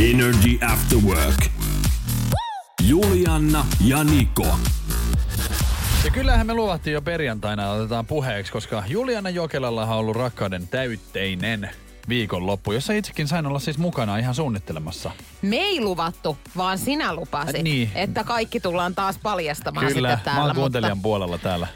Energy After Work. Julianna ja Niko. Ja kyllähän me luvattiin jo perjantaina otetaan puheeksi, koska Juliana Jokelalla on ollut rakkauden täytteinen viikonloppu, jossa itsekin sain olla siis mukana ihan suunnittelemassa. Me ei luvattu, vaan sinä lupasit, Äh, niin. että kaikki tullaan taas paljastamaan Kyllä, sitten täällä. mä oon kuuntelijan mutta... puolella täällä.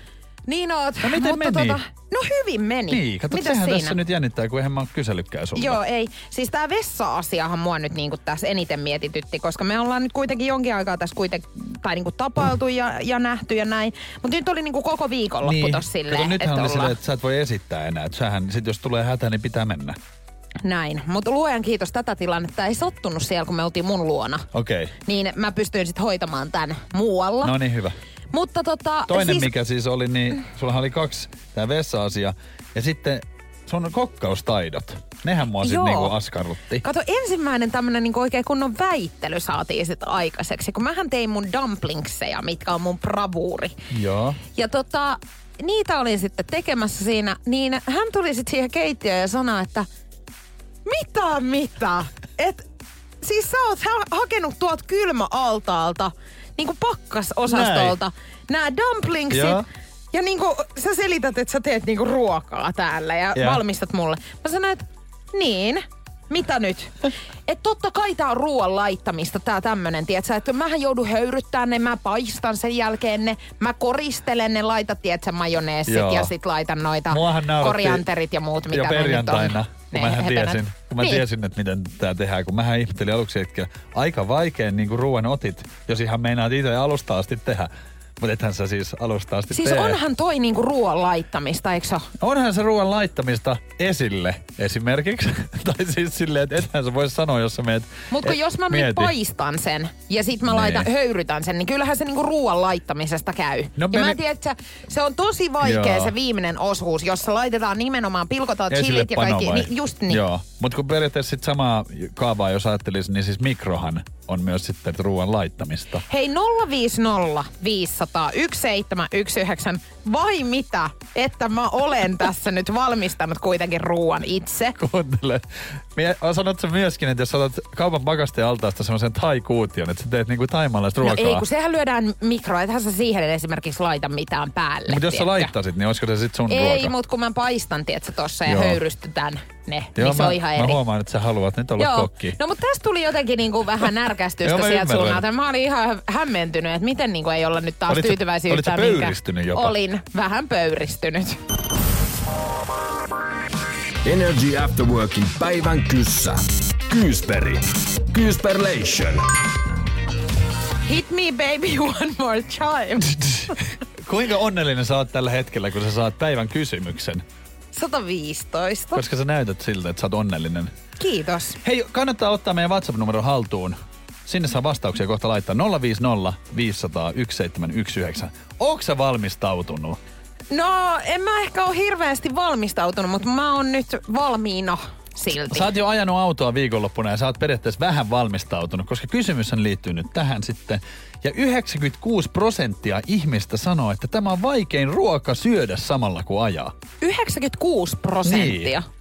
Niin oot, No miten mutta meni? Tota, no hyvin meni. Niin, kato, Mitäs sehän siinä? tässä nyt jännittää, kun eihän mä oon kysellytkään sulta. Joo, ei. Siis tää vessa-asiahan mua nyt niinku tässä eniten mietitytti, koska me ollaan nyt kuitenkin jonkin aikaa tässä kuitenkin, tai niinku tapailtu ja, ja nähty ja näin. Mutta nyt oli niinku koko viikonloppu niin. tossa silleen, Kato, nythän että oli silleen, että sä et voi esittää enää. Että sähän, sit jos tulee hätä, niin pitää mennä. näin. Mutta luojan kiitos, tätä tilannetta ei sattunut siellä, kun me oltiin mun luona. Okei. Okay. Niin mä pystyin sitten hoitamaan tämän muualla. No niin, hyvä. Mutta tota, Toinen siis, mikä siis oli, niin sullahan oli kaksi, tää vessa-asia. Ja sitten sun kokkaustaidot. Nehän mua sitten niinku askarrutti. Kato, ensimmäinen tämmönen niinku oikein kunnon väittely saatiin sitten aikaiseksi. Kun mähän tein mun dumplingseja, mitkä on mun bravuuri. Joo. Ja tota, niitä olin sitten tekemässä siinä, niin hän tuli sitten siihen keittiöön ja sanoi, että mitä, mitä? Et, siis sä oot ha- hakenut tuolta kylmäaltaalta, niinku pakkasosastolta, nämä dumplingsit. Joo. Ja niinku sä selität, että sä teet niinku ruokaa täällä ja Joo. valmistat mulle. Mä sanoin, että niin, mitä nyt? Et totta kai tää on ruoan laittamista, tää tämmönen, tietsä, että mähän joudun höyryttää ne, mä paistan sen jälkeen ne, mä koristelen ne, laitat, tietsä, majoneesit Joo. ja sit laitan noita korianterit ja muut, mitä jo ne nyt on. perjantaina, kun mähän tiesin, kun mä niin. tiesin, että miten tää tehdään, kun mähän ihmettelin aluksi, että aika vaikein niin kuin ruoan otit, jos ihan meinaat itse alusta asti tehdä. Mutta ethän sä siis alusta asti Siis tee. onhan toi niinku ruoan laittamista, eikö? Onhan se ruoan laittamista esille esimerkiksi. tai siis silleen, että ethän sä vois sanoa, jos sä meet... Mutta et- jos mä nyt paistan sen ja sit mä Niin. laitan, höyrytän sen, niin kyllähän se niinku ruoan laittamisesta käy. No ja meni- mä tiedän, että se on tosi vaikea Joo. se viimeinen osuus, jossa laitetaan nimenomaan, pilkotaan Esille chilit ja kaikki. vai? Niin, just niin. Joo, mutta kun periaatteessa sit samaa kaavaa, jos ajattelisi, niin siis mikrohan on myös sitten ruoan laittamista. Hei 050 500 1719 vai mitä? Että mä olen tässä nyt valmistanut kuitenkin ruoan itse. Kuuntele. Mie- Sanot sä myöskin, että jos otat kaupan pakasteen altaasta semmoisen thai-kuution, että sä teet niinku taimaalaista No ruokaa. ei, kun sehän lyödään mikroon, ethän sä siihen esimerkiksi laita mitään päälle. Mutta jos sä laittasit, niin olisiko se sitten sun Ei, ruoka? mutta kun mä paistan, tiedätkö, tossa ja Joo. höyrystytän ne, Joo, niin se mä, on ihan mä eri. huomaan, että sä haluat nyt olla Joo. kokki. No mutta tästä tuli jotenkin niinku vähän närkästystä Joo, mä sieltä suunnalta. Mä olin ihan hämmentynyt, että miten niinku ei olla nyt taas Olit tyytyväisiä yhtään mihinkään. pöyristynyt jopa? Olin vähän pöyristynyt. Energy After Workin päivän kyssä. Kyysperi. Kyysperlation. Hit me baby one more time. Kuinka onnellinen sä oot tällä hetkellä, kun sä saat päivän kysymyksen? 115. Koska sä näytät siltä, että sä oot onnellinen. Kiitos. Hei, kannattaa ottaa meidän WhatsApp-numero haltuun. Sinne saa vastauksia kohta laittaa 050 500 1719. Ootko sä valmistautunut? No, en mä ehkä ole hirveästi valmistautunut, mutta mä oon nyt valmiina silti. Sä oot jo ajanut autoa viikonloppuna ja sä oot periaatteessa vähän valmistautunut, koska kysymys liittyy nyt tähän sitten. Ja 96 prosenttia ihmistä sanoo, että tämä on vaikein ruoka syödä samalla kuin ajaa. 96 prosenttia. Eli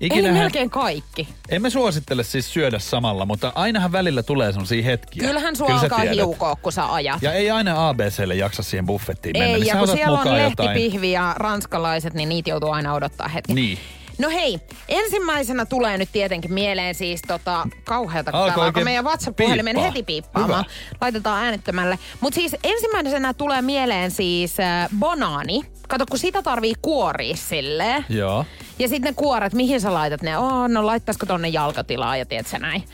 Ikinähän, melkein kaikki. emme suosittele siis syödä samalla, mutta ainahan välillä tulee sellaisia hetkiä. Kyllähän sua Kyllä alkaa hiukoa, kun sä ajat. Ja ei aina ABClle jaksa siihen buffettiin mennä. Ei, niin ja kun siellä on lehtipihvi ja ranskalaiset, niin niitä joutuu aina odottaa hetki. Niin. No hei, ensimmäisenä tulee nyt tietenkin mieleen siis tota, kauheata, kun Alkoi alkaa meidän WhatsApp-puhelimen piippaa. heti piippaamaan. Hyvä. Laitetaan äänettömälle. Mutta siis ensimmäisenä tulee mieleen siis äh, banaani. Kato, kun sitä tarvii kuoria silleen. Joo. Ja sitten ne kuoret, mihin sä laitat ne? Oh, no laittaisiko tonne jalkatilaa ja tiedät sä näin.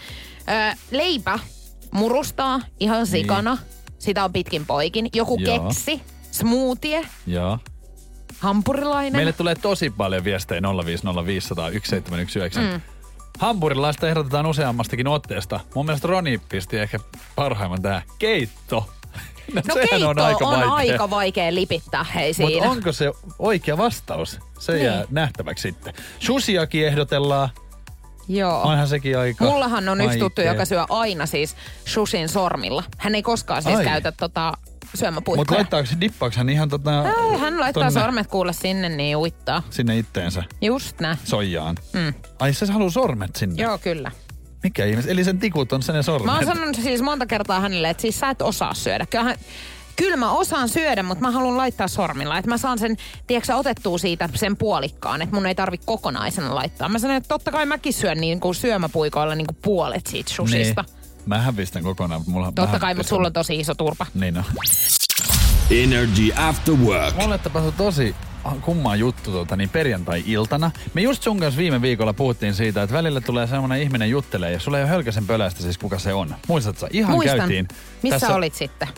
Ö, leipä murustaa ihan sikana. Sitä on pitkin poikin. Joku Joo. keksi, smoothie, Joo. hampurilainen. Meille tulee tosi paljon viestejä 050501719. Mm. Hampurilaista ehdotetaan useammastakin otteesta. Mun mielestä Roni pisti ehkä parhaimman tää keitto. No sehän keitto on aika, vaikea. on aika vaikea lipittää hei Mutta siinä. onko se oikea vastaus? Se Niin. jää nähtäväksi sitten. Susiakin ehdotellaan. Joo. Onhan sekin aika Mullahan on yksi tuttu, vaikea. joka syö aina siis shusin sormilla. Hän ei koskaan siis Ai. käytä tota Mutta syömäpuikkoja. laittaako se, dippaako hän ihan tota, Hän laittaa tonne sormet kuulle sinne, niin uittaa. sinne itteensä Just näin. soijaan? Mm. Ai se haluaa sormet sinne? Joo, kyllä. Mikä ihme? Eli sen tikut on sen sormet? Mä oon sanonut siis monta kertaa hänelle, että siis sä et osaa syödä. Kyllähän, kyllä mä osaan syödä, mutta mä haluan laittaa sormilla. Että mä saan sen, tiedätkö otettua siitä sen puolikkaan, että mun ei tarvi kokonaisena laittaa. Mä sanon, että totta kai mäkin syön niin kuin syömäpuikoilla niin kuin puolet siitä sushista. Niin. Mähän pistän kokonaan, mulla Totta kai, mutta sulla on tosi iso turpa. Niin on. Energy After Work. Mulle tapahtui tosi kummaa juttu tota, niin perjantai-iltana. Me just sun kanssa viime viikolla puhuttiin siitä, että välillä tulee semmoinen ihminen juttelee ja sulla ei ole hölkäsen pölästä siis kuka se on. Muistatko sä? Ihan Muistan. käytiin. Missä tässä- olit sitten?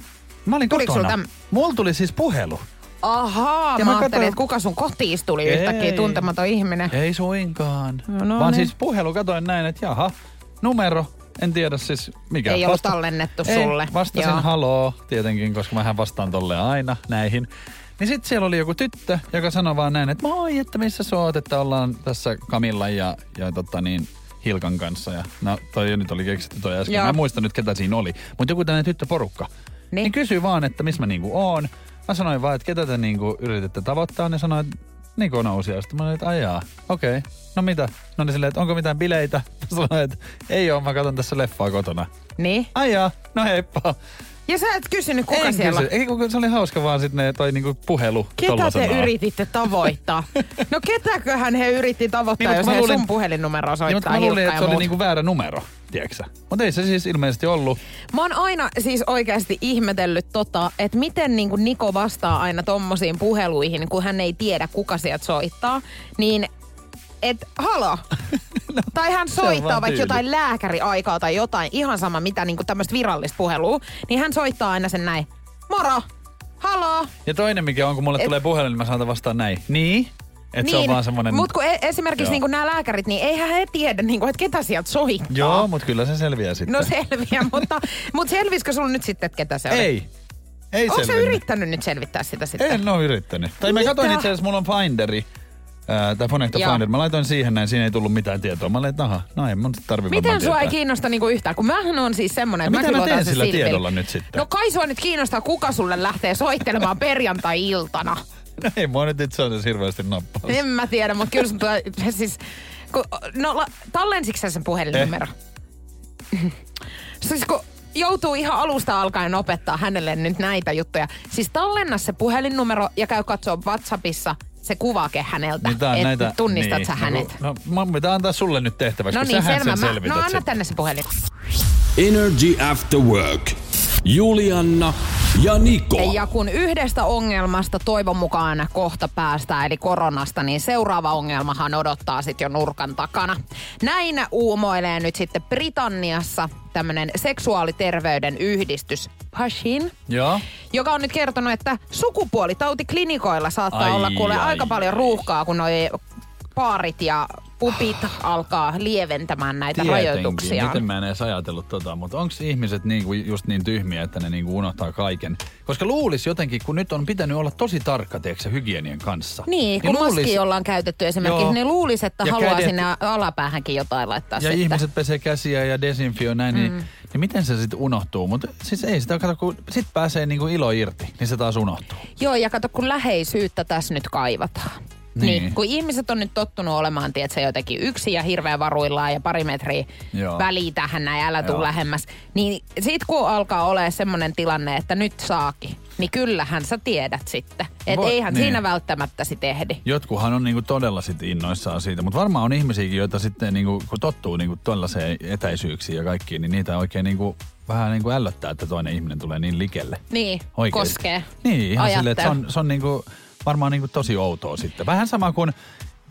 Mä olin Tuliko kotona. sulla täm- Mulla tuli siis puhelu. Ahaa, Ja mä mä ajattelin, katsoin- että kuka sun kotiin tuli Ei. yhtäkkiä tuntematon ihminen. Ei suinkaan. No, no Vaan niin. siis puhelu, katoin näin, että jaha, numero, en tiedä siis mikä. Ei ollut tallennettu Ei, sulle. vastasin Joo. haloo tietenkin, koska mähän vastaan tolleen aina näihin. Niin sitten siellä oli joku tyttö, joka sanoi vaan näin, että moi, että missä sä oot, että ollaan tässä Kamilla ja, ja tota niin, Hilkan kanssa. Ja, no toi nyt oli keksitty toi äsken. Joo. Mä en muista nyt ketä siinä oli. Mutta joku tämmöinen tyttöporukka. Niin. Niin. kysyi vaan, että missä mä niinku oon. Mä sanoin vaan, että ketä te niinku yrititte tavoittaa. Ne sanoi, että Niko nousi. Ja sitten mä olin, että ajaa, okei. Okay. No mitä? No niin silleen, että onko mitään bileitä? Sanoin, että ei oo, mä katson tässä leffaa kotona. Niin. Ajaa, no heippa. Ja sä et kysynyt, kuka en siellä Kysy. Ei, kun se oli hauska vaan sitten ne toi niinku puhelu Ketä te yrititte tavoittaa? No ketäköhän he yritti tavoittaa, Niin, jos he luulin- sun puhelinnumeroa Niin, mutta soittaa mä luulin, että se oli niinku väärä numero, tiedätkö Mutta ei se siis ilmeisesti ollut. Mä oon aina siis oikeasti ihmetellyt tota, että miten niin kuin Niko vastaa aina tommosiin puheluihin, kun hän ei tiedä, kuka sieltä soittaa. Niin, et halo. tai hän No, on soittaa vaikka tyyli. jotain lääkäriaikaa tai jotain, ihan sama mitä niin kuin tämmöistä virallista puhelua. Niin hän soittaa aina sen näin. Moro. Halo. Ja toinen mikä on, kun mulle Et- tulee puhelin, niin mä saatan vastaan näin. Niin? Että se on vaan semmonen... Mutta kun e- esimerkiksi Joo. niin nämä lääkärit, niin eihän he tiedä, niin kuin, että ketä sieltä soittaa. Joo, mutta kyllä se selviää sitten. No selviää, mutta, mutta selvisikö sulla nyt sitten, että ketä se oli? Ei. Ei Onko selvinnyt. yrittänyt nyt selvittää sitä sitten? En ole yrittänyt. Tai mä Mitä? katsoin itse asiassa, mulla on Finderi. Tai Phonecto Joo. Finder. Mä laitoin siihen näin, siinä ei tullut mitään tietoa. Mä olin, että aha, no ei mun tarvi Miten sua ei kiinnosta niinku yhtään? Kun mähän on siis semmonen, No että kyllä mä otan teen sillä tiedolla nyt sitten? No kai sua nyt kiinnostaa, kuka sulle lähtee soittelemaan perjantai-iltana. No ei mua nyt itse asiassa hirveästi nappaa. En mä tiedä, mutta kyllä sun tulee, siis, kun, no la, tallensitko sä sen puhelinnumero? siis kun joutuu ihan alusta alkaen opettaa hänelle nyt näitä juttuja. Siis tallenna se puhelinnumero ja käy katsoa WhatsAppissa se kuvake häneltä, Niin että näitä, tunnistat niin, sä hänet. No, no mä pitää antaa sulle nyt tehtäväksi, No kun niin, sähän selvä. sen Mä, selvität no anna tänne se puhelin. Energy After Work. Julianna ja Niko. Ja kun yhdestä ongelmasta toivon mukaan kohta päästään, eli koronasta, niin seuraava ongelmahan odottaa sitten jo nurkan takana. Näin uumoilee nyt sitten Britanniassa tämmöinen seksuaaliterveyden yhdistys Pashin, Joo. joka on nyt kertonut, että sukupuolitautiklinikoilla saattaa Ai, olla kuule ai, aika paljon ai. ruuhkaa, kun noi paarit ja pupit alkaa lieventämään näitä Tietenkin. rajoituksia. Miten mä en edes ajatellut tota, mutta onko ihmiset niinku just niin tyhmiä, että ne niinku unohtaa kaiken? Koska luulisi jotenkin, kun nyt on pitänyt olla tosi tarkka, tiedätkö, hygienien kanssa. Niin, kun luulis- maski ollaan käytetty esimerkiksi, Joo. niin luulisi, että Ja haluaa kädet- sinne alapäähänkin jotain laittaa Ja sitten. ihmiset pesee käsiä ja desinfioi näin, mm. niin, niin miten se sitten unohtuu? Mutta siis ei sitä kato, kun sit pääsee niinku ilo irti, niin se taas unohtuu. Joo, ja kato, kun läheisyyttä tässä nyt kaivataan. Niin. Niin. kun ihmiset on nyt tottunut olemaan, tiedätkö, jotenkin yksin ja hirveän varuillaan ja pari metriä Joo. väliä tähän näin, älä tuu Joo. lähemmäs. Niin sit kun alkaa olemaan semmoinen tilanne, että nyt saakin, niin kyllähän sä tiedät sitten. Että eihän niin. siinä välttämättä sit ehdi. Jotkuhan on niinku todella sit innoissaan siitä, mutta varmaan on ihmisiäkin, joita sitten niinku, kun tottuu niinku tuollaiseen etäisyyksiin ja kaikkiin, niin niitä oikein niinku, vähän niinku ällöttää, että toinen ihminen tulee niin likelle. Niin, Oikeesti. koskee. Niin, ihan silleen, että se on, se on niinku, varmaan niinku tosi outoa sitten. Vähän sama kuin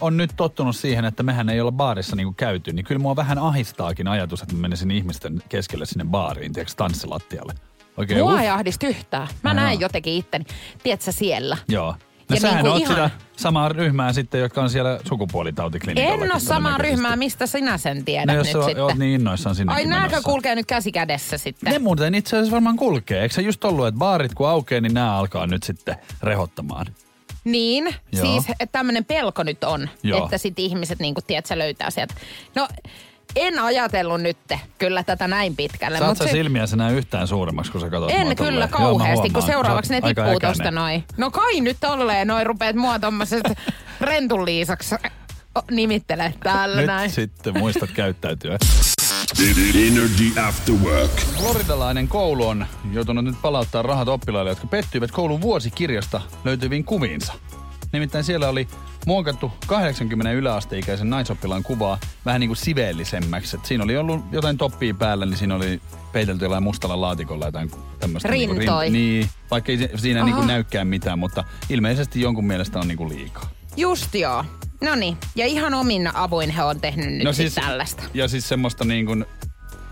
on nyt tottunut siihen, että mehän ei olla baarissa niinku käyty, niin kyllä mua vähän ahistaakin ajatus, että mä menisin ihmisten keskelle sinne baariin, tiedätkö, tanssilattialle. Oikein Mua uff. ei ahdista yhtään. Mä No näen jotenkin itteni, tiedätkö siellä. Joo. No Ja sähän niinku oot ihan- sitä samaa ryhmää sitten, jotka on siellä sukupuolitautiklinikallakin. En ole samaa ryhmää, mistä sinä sen tiedät No nyt jos sä sitten. oot niin innoissaan sinnekin Ai nääkö kulkee nyt käsi kädessä sitten? Ne muuten itse asiassa varmaan kulkee. Eikö se just ollut, että baarit kun aukeaa, niin nämä alkaa nyt sitten rehottamaan. Niin, Joo. siis tämmöinen pelko nyt on, Joo. että sit ihmiset niinku, tiedät, sä löytää sieltä. No, en ajatellut nyt kyllä tätä näin pitkälle. Saat sä se- silmiä enää yhtään suuremmaksi, kun sä katsot mua En kyllä tolleen? Joo, kauheasti, kun huomaan. seuraavaksi ne tippuu tosta noin. No kai nyt tolleen noin rupeat mua tommosesta rentun liisaksi nimittelee täällä Nyt näin. sitten muistat käyttäytyä. Energy After Work. Floridalainen koulu on joutunut nyt palauttaa rahat oppilaille, jotka pettyivät koulun vuosikirjasta löytyviin kuviinsa. Nimittäin siellä oli muokattu 80 yläasteikäisen naisoppilaan kuvaa vähän niin kuin siveellisemmäksi. Et siinä oli ollut jotain toppia päällä, niin siinä oli peitelty jollain mustalla laatikolla jotain tämmöistä. Niin, Rintoi. niin, vaikka ei siinä niin kuin näykään mitään, mutta ilmeisesti jonkun mielestä on niin kuin liikaa. Just joo. No niin, ja ihan omin avuin he on tehnyt nyt no siis, tällaista. Ja siis semmoista niin kuin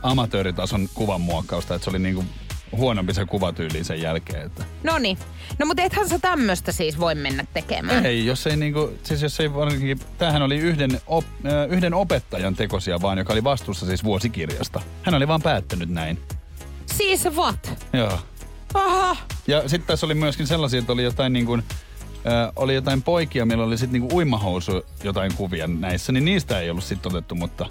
amatööritason kuvanmuokkausta, että se oli niin kuin huonompi se kuvatyyli sen jälkeen. Että. No niin. No mutta ethän sä tämmöstä siis voi mennä tekemään. Ei, jos ei niinku, siis jos ei varsinkin, tämähän oli yhden, op, äh, yhden opettajan tekosia vaan, joka oli vastuussa siis vuosikirjasta. Hän oli vaan päättänyt näin. Siis what? Joo. Aha. Ja sitten tässä oli myöskin sellaisia, että oli jotain niin kuin, oli jotain poikia, millä oli sitten niinku uimahousu jotain kuvia näissä, niin niistä ei ollut sitten otettu, mutta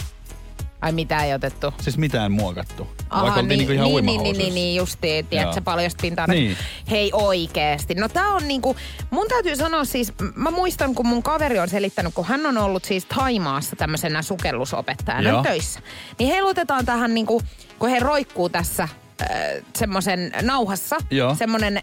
Ai mitä ei otettu? siis mitään muokattu. Aha, Vaikka niin, niinku ihan niin, niin, niin, niin, niin, justiin, tiedätkö, paljon pintaa. Niin. Hei oikeesti. No tää on niinku, mun täytyy sanoa siis, mä muistan kun mun kaveri on selittänyt, kun hän on ollut siis Taimaassa tämmöisenä sukellusopettajana Joo. töissä. Niin heilutetaan tähän niinku, kun he roikkuu tässä äh, semmoisen nauhassa, Joo. semmoinen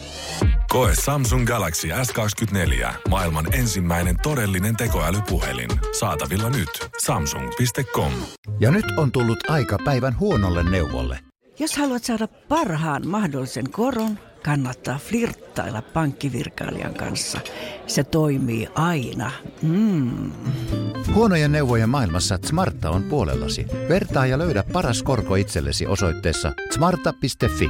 Koe Samsung Galaxy S24. Maailman ensimmäinen todellinen tekoälypuhelin. Saatavilla nyt. Samsung.com. Ja nyt on tullut aika päivän huonolle neuvolle. Jos haluat saada parhaan mahdollisen koron, kannattaa flirttailla pankkivirkailijan kanssa. Se toimii aina. Mm. Huonojen neuvojen maailmassa Smarta on puolellasi. Vertaa ja löydä paras korko itsellesi osoitteessa smarta.fi.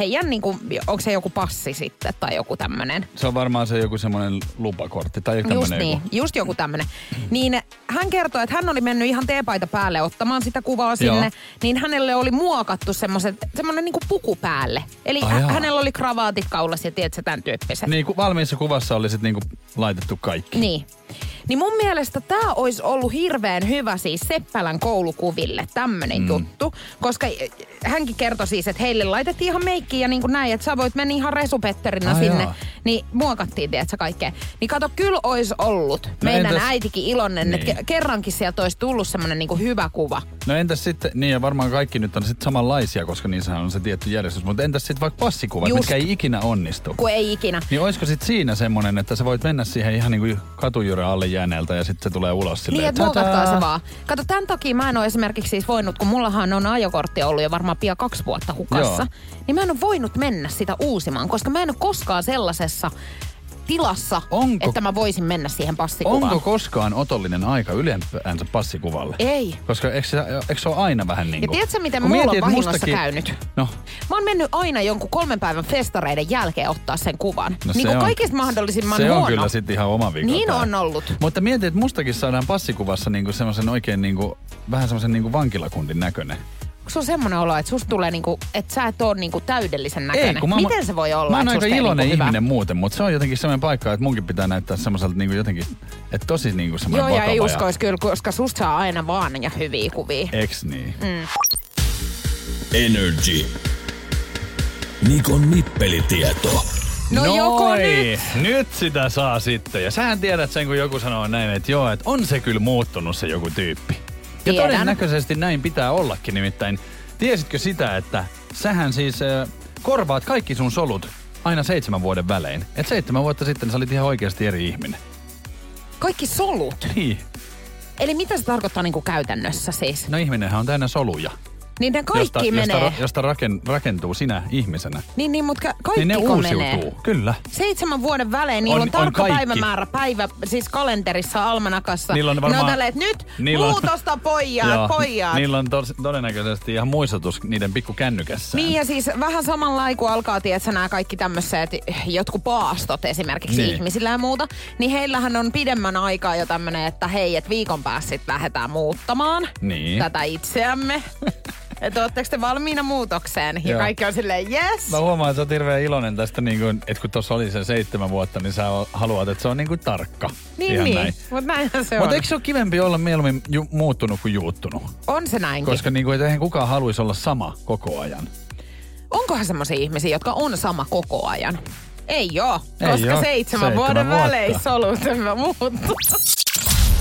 heidän niinku, onko se joku passi sitten tai joku tämmönen. Se on varmaan se joku semmoinen lupakortti tai Just tämmöinen niin, joku. just joku tämmönen. Niin hän kertoi, että hän oli mennyt ihan teepaita päälle ottamaan sitä kuvaa sinne, Joo. niin hänelle oli muokattu semmoiset, semmoinen niinku puku päälle. Eli Ai hä- hänellä oli kravaatit kaulassa ja tiedätkö, tämän tyyppiset. Niin, kun valmiissa kuvassa oli sitten niinku laitettu kaikki. Niin. Niin mun mielestä tämä olisi ollut hirveän hyvä siis Seppälän koulukuville, tämmönen mm. juttu. Koska eh, hänkin kertoi siis, että heille laitettiin ihan meikkiä ja niin kuin näin, että sä voit mennä ihan resupetterina Ai sinne. jaa. Niin muokattiin, tiedätkö, kaikkea. Niin kato, kyllä olisi ollut No meidän entäs- äitikin iloinen, Niin. että ke- kerrankin sieltä olisi tullut semmoinen niin kuin hyvä kuva. No entäs sitten, niin ja varmaan kaikki nyt on sitten samanlaisia, koska niissähän on se tietty järjestys. Mutta entäs sitten vaikka passikuvat, Just. mitkä ei ikinä onnistu? Kun ei ikinä. Niin olisiko sitten siinä semmonen, että sä voit mennä siihen ihan niinku katujyrän alle jääneeltä ja sitten se tulee ulos silleen. Niin, että muokatkaa se vaan. Kato, tämän takia mä en ole esimerkiksi siis voinut, kun mullahan on ajokortti ollut jo varmaan pian kaksi vuotta hukassa, Joo. niin mä en ole voinut mennä sitä uusimaan, koska mä en ole koskaan sellaisessa tilassa, Onko- että mä voisin mennä siihen passikuvaan. Onko koskaan otollinen aika ylempäänsä passikuvalle? Ei. Koska eikö se, eikö se ole aina vähän niin Ja kuin... tiedätkö, miten mulla mietin, on vahingossa mustakin- käynyt? No, Mä oon mennyt aina jonkun kolmen päivän festareiden jälkeen ottaa sen kuvan. no niin se kuin on, kaikista mahdollisimman Se huono. on kyllä sitten ihan oma vika. Niin tää. on ollut. Mutta mietin, että mustakin saadaan passikuvassa niinku semmoisen oikein niinku, vähän semmoisen niinku vankilakundin näköinen. Onko sulla semmoinen olo, että susta tulee niinku, että sä et ole niinku täydellisen näköinen? kun mä, Miten se voi olla, Mä oon että aika ei iloinen niinku hyvä? ihminen muuten, mutta se on jotenkin semmoinen paikka, että munkin pitää näyttää semmoiselta niinku jotenkin, että tosi niinku semmoinen Joo, ja ei uskois kyllä, koska susta saa aina vaan ja hyviä kuvia. Eks niin? Mm. Energy. Nikon nippelitieto. No joko nyt. nyt sitä saa sitten. Ja sähän tiedät sen, kun joku sanoo näin, että joo, että on se kyllä muuttunut se joku tyyppi. Ja Tiedän. todennäköisesti näin pitää ollakin nimittäin. Tiesitkö sitä, että sähän siis äh, korvaat kaikki sun solut aina seitsemän vuoden välein. Et seitsemän vuotta sitten sä olit ihan oikeasti eri ihminen. Kaikki solut. Niin. Eli mitä se tarkoittaa niinku käytännössä siis? No ihminenhän on täynnä soluja. Niin ne kaikki josta, menee. Josta, josta raken, rakentuu sinä ihmisenä. Niin, niin, mutta kaikki niin ne uusiutuu. menee. Kyllä. Seitsemän vuoden välein, niillä on, On- on tarkka on päivämäärä, päivä, siis kalenterissa, almanakassa. Niillä on Ne varmaan- on tälleen, että nyt niillä on- muutosta pojat, Joo, pojat. Niillä on tos, todennäköisesti ihan muistutus niiden pikku kännykässään. Niin ja siis vähän samanlainen kuin alkaa, tiedätkö, nämä kaikki tämmöiset jotkut paastot esimerkiksi niin. ihmisillä ja muuta, niin heillähän on pidemmän aikaa jo tämmöinen, että hei, että viikon päästä sitten lähdetään muuttamaan Niin. tätä itseämme. että ootteko te valmiina muutokseen? Ja Joo. kaikki on silleen, yes! Mä huomaan, että sä oot hirveän iloinen tästä, niin kuin, että kun tuossa oli se seitsemän vuotta, niin sä haluat, että se on niin kuin tarkka. niin, Ihan niin. näin. Mutta näinhän se Mutta on. eikö se ole kivempi olla mieluummin ju- muuttunut kuin juuttunut? On se näinkin. Koska niin kuin, eihän kukaan haluaisi olla sama koko ajan. Onkohan semmoisia ihmisiä, jotka on sama koko ajan? Ei oo, Ei koska oo. seitsemän, Seitsemän vuoden vuotta. välein solut muuttuu.